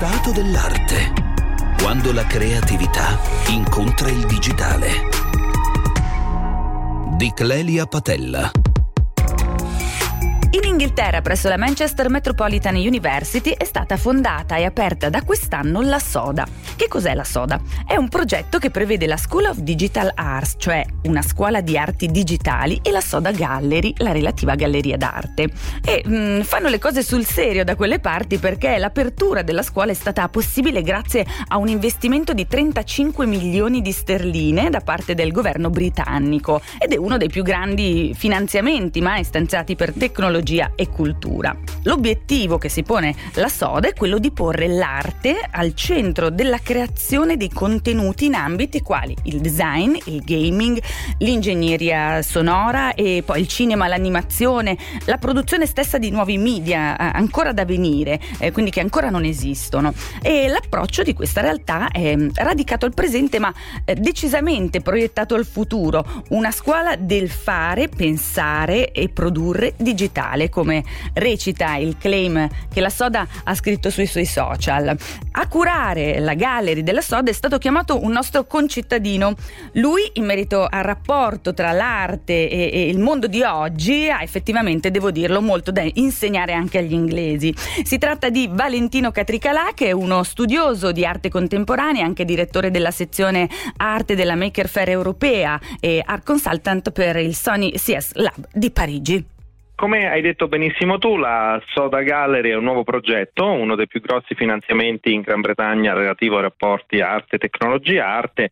stato dell'arte. Quando la creatività incontra il digitale. Di Clelia Patella. In Inghilterra, presso la Manchester Metropolitan University, è stata fondata e aperta da quest'anno la SODA. Che cos'è la SODA? È un progetto che prevede la School of Digital Arts, cioè una scuola di arti digitali, e la SODA Gallery, la relativa galleria d'arte. E mh, mm, fanno le cose sul serio da quelle parti perché l'apertura della scuola è stata possibile grazie a un investimento di 35 milioni di sterline da parte del governo britannico ed è uno dei più grandi finanziamenti mai stanziati per tecnologia e cultura. L'obiettivo che si pone la Soda è quello di porre l'arte al centro della creazione dei contenuti in ambiti quali il design, il gaming, l'ingegneria sonora e poi il cinema, l'animazione, la produzione stessa di nuovi media eh, ancora da venire, eh, quindi che ancora non esistono. E l'approccio di questa realtà è radicato al presente ma eh, decisamente proiettato al futuro, una scuola del fare, pensare e produrre digitale digitale, come recita il claim che la Soda ha scritto sui suoi social. A curare la gallery della Soda è stato chiamato un nostro concittadino. Lui, in merito al rapporto tra l'arte e, e il mondo di oggi, ha effettivamente, devo dirlo, molto da insegnare anche agli inglesi. Si tratta di Valentino Catricalà, che è uno studioso di arte contemporanea, anche direttore della sezione arte della Maker Fair europea e art consultant per il Sony CS Lab di Parigi. Come hai detto benissimo tu, la Soda Gallery è un nuovo progetto, uno dei più grossi finanziamenti in Gran Bretagna relativo ai rapporti arte e tecnologia, arte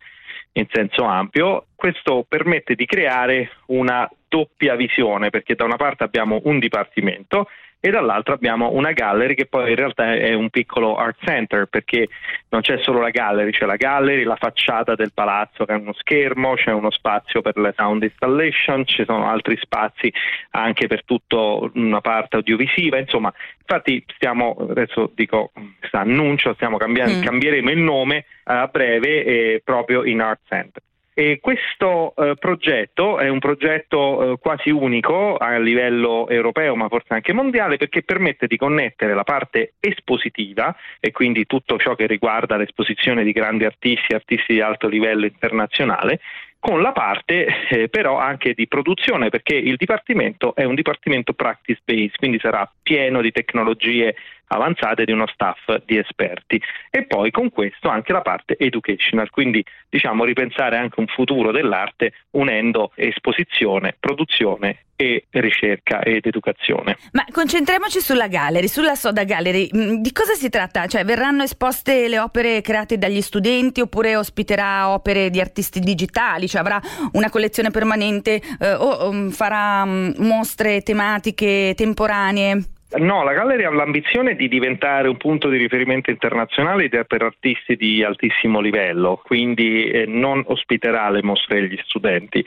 in senso ampio. Questo permette di creare una doppia visione perché da una parte abbiamo un dipartimento e dall'altro abbiamo una gallery che poi in realtà è un piccolo art center perché non c'è solo la gallery, c'è la gallery, la facciata del palazzo che è uno schermo, c'è uno spazio per le sound installation, ci sono altri spazi anche per tutta una parte audiovisiva, insomma, infatti stiamo, adesso dico, annuncio, stiamo cambiando, mm. cambieremo il nome a breve eh, proprio in art center. E questo eh, progetto è un progetto eh, quasi unico a livello europeo, ma forse anche mondiale, perché permette di connettere la parte espositiva e quindi tutto ciò che riguarda l'esposizione di grandi artisti, artisti di alto livello internazionale, con la parte eh, però anche di produzione, perché il dipartimento è un dipartimento practice based, quindi sarà pieno di tecnologie avanzate di uno staff di esperti e poi con questo anche la parte educational, quindi diciamo ripensare anche un futuro dell'arte unendo esposizione, produzione e ricerca ed educazione. Ma concentriamoci sulla gallery, sulla Soda Gallery. Mm, di cosa si tratta? Cioè verranno esposte le opere create dagli studenti oppure ospiterà opere di artisti digitali? Cioè avrà una collezione permanente eh, o um, farà um, mostre tematiche temporanee? No, la Gallery ha l'ambizione di diventare un punto di riferimento internazionale per artisti di altissimo livello, quindi eh, non ospiterà le mostre degli studenti.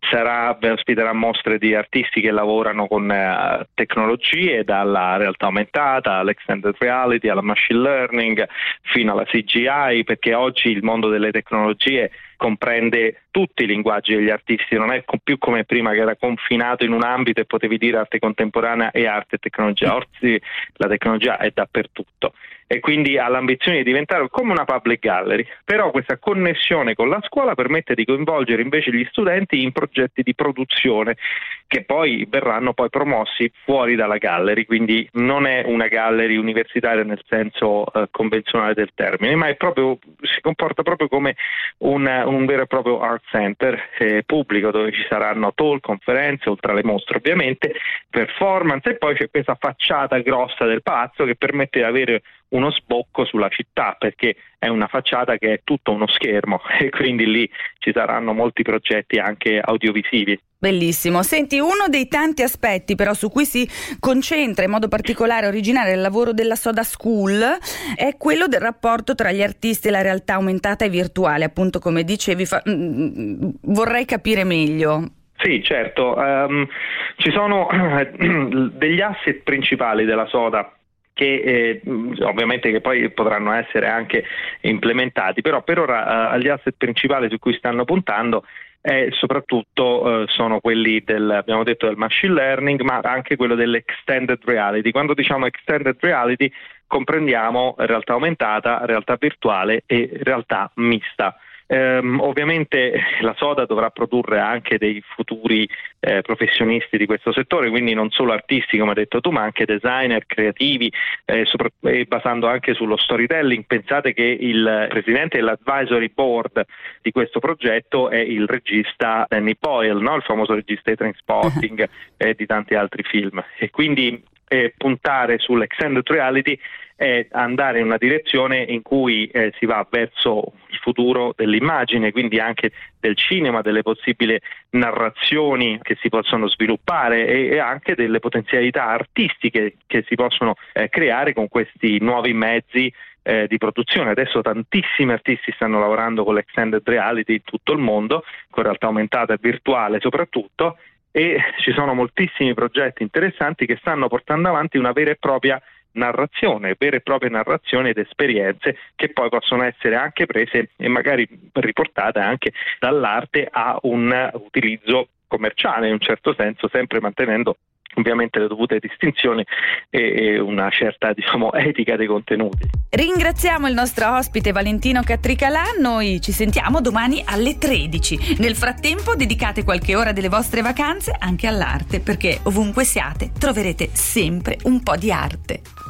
Sarà, ospiterà mostre di artisti che lavorano con eh, tecnologie dalla realtà aumentata all'extended reality, alla machine learning fino alla CGI perché oggi il mondo delle tecnologie comprende tutti i linguaggi degli artisti, non è più come prima che era confinato in un ambito e potevi dire arte contemporanea e arte e tecnologia, oggi la tecnologia è dappertutto e quindi ha l'ambizione di diventare come una public gallery, però questa connessione con la scuola permette di coinvolgere invece gli studenti in progetti di produzione che poi verranno poi promossi fuori dalla gallery, quindi non è una gallery universitaria nel senso eh, convenzionale del termine, ma proprio, si comporta proprio come un, un, vero e proprio art center eh, pubblico dove ci saranno talk, conferenze, oltre alle mostre ovviamente, performance e poi c'è questa facciata grossa del palazzo che permette di avere uno sbocco sulla città perché è una facciata che è tutto uno schermo e quindi lì ci saranno molti progetti anche audiovisivi. Bellissimo. Senti, uno dei tanti aspetti però su cui si concentra in modo particolare originale il lavoro della Soda School è quello del rapporto tra gli artisti e la realtà aumentata e virtuale, appunto come dicevi, fa... Mm, mm, vorrei capire meglio. Sì, certo. Um, ci sono degli asset principali della Soda che eh, ovviamente che poi potranno essere anche implementati, però per ora eh, agli asset principali su cui stanno puntando e soprattutto eh, sono quelli del, abbiamo detto, del machine learning, ma anche quello dell'extended reality. Quando diciamo extended reality comprendiamo realtà aumentata, realtà virtuale e realtà mista. Ehm, ovviamente la Soda dovrà produrre anche dei futuri eh, professionisti di questo settore, quindi non solo artisti come hai detto tu, ma anche designer, creativi, eh, sopra- e basando anche sullo storytelling. Pensate che il presidente dell'advisory board di questo progetto è il regista Danny Boyle, no? il famoso regista di Transporting e di tanti altri film. E quindi eh, puntare sull'extended reality è andare in una direzione in cui eh, si va verso il futuro dell'immagine, quindi anche del cinema, delle possibili narrazioni che si possono sviluppare e, e anche delle potenzialità artistiche che si possono eh, creare con questi nuovi mezzi eh, di produzione. Adesso tantissimi artisti stanno lavorando con l'extended reality in tutto il mondo, con realtà aumentata e virtuale soprattutto, e ci sono moltissimi progetti interessanti che stanno portando avanti una vera e propria narrazione, vere e proprie narrazioni ed esperienze che poi possono essere anche prese e magari riportate anche dall'arte a un utilizzo commerciale in un certo senso, sempre mantenendo ovviamente le dovute distinzioni e una certa diciamo, etica dei contenuti. Ringraziamo il nostro ospite Valentino Catricalà, noi ci sentiamo domani alle 13. Nel frattempo dedicate qualche ora delle vostre vacanze anche all'arte perché ovunque siate troverete sempre un po' di arte.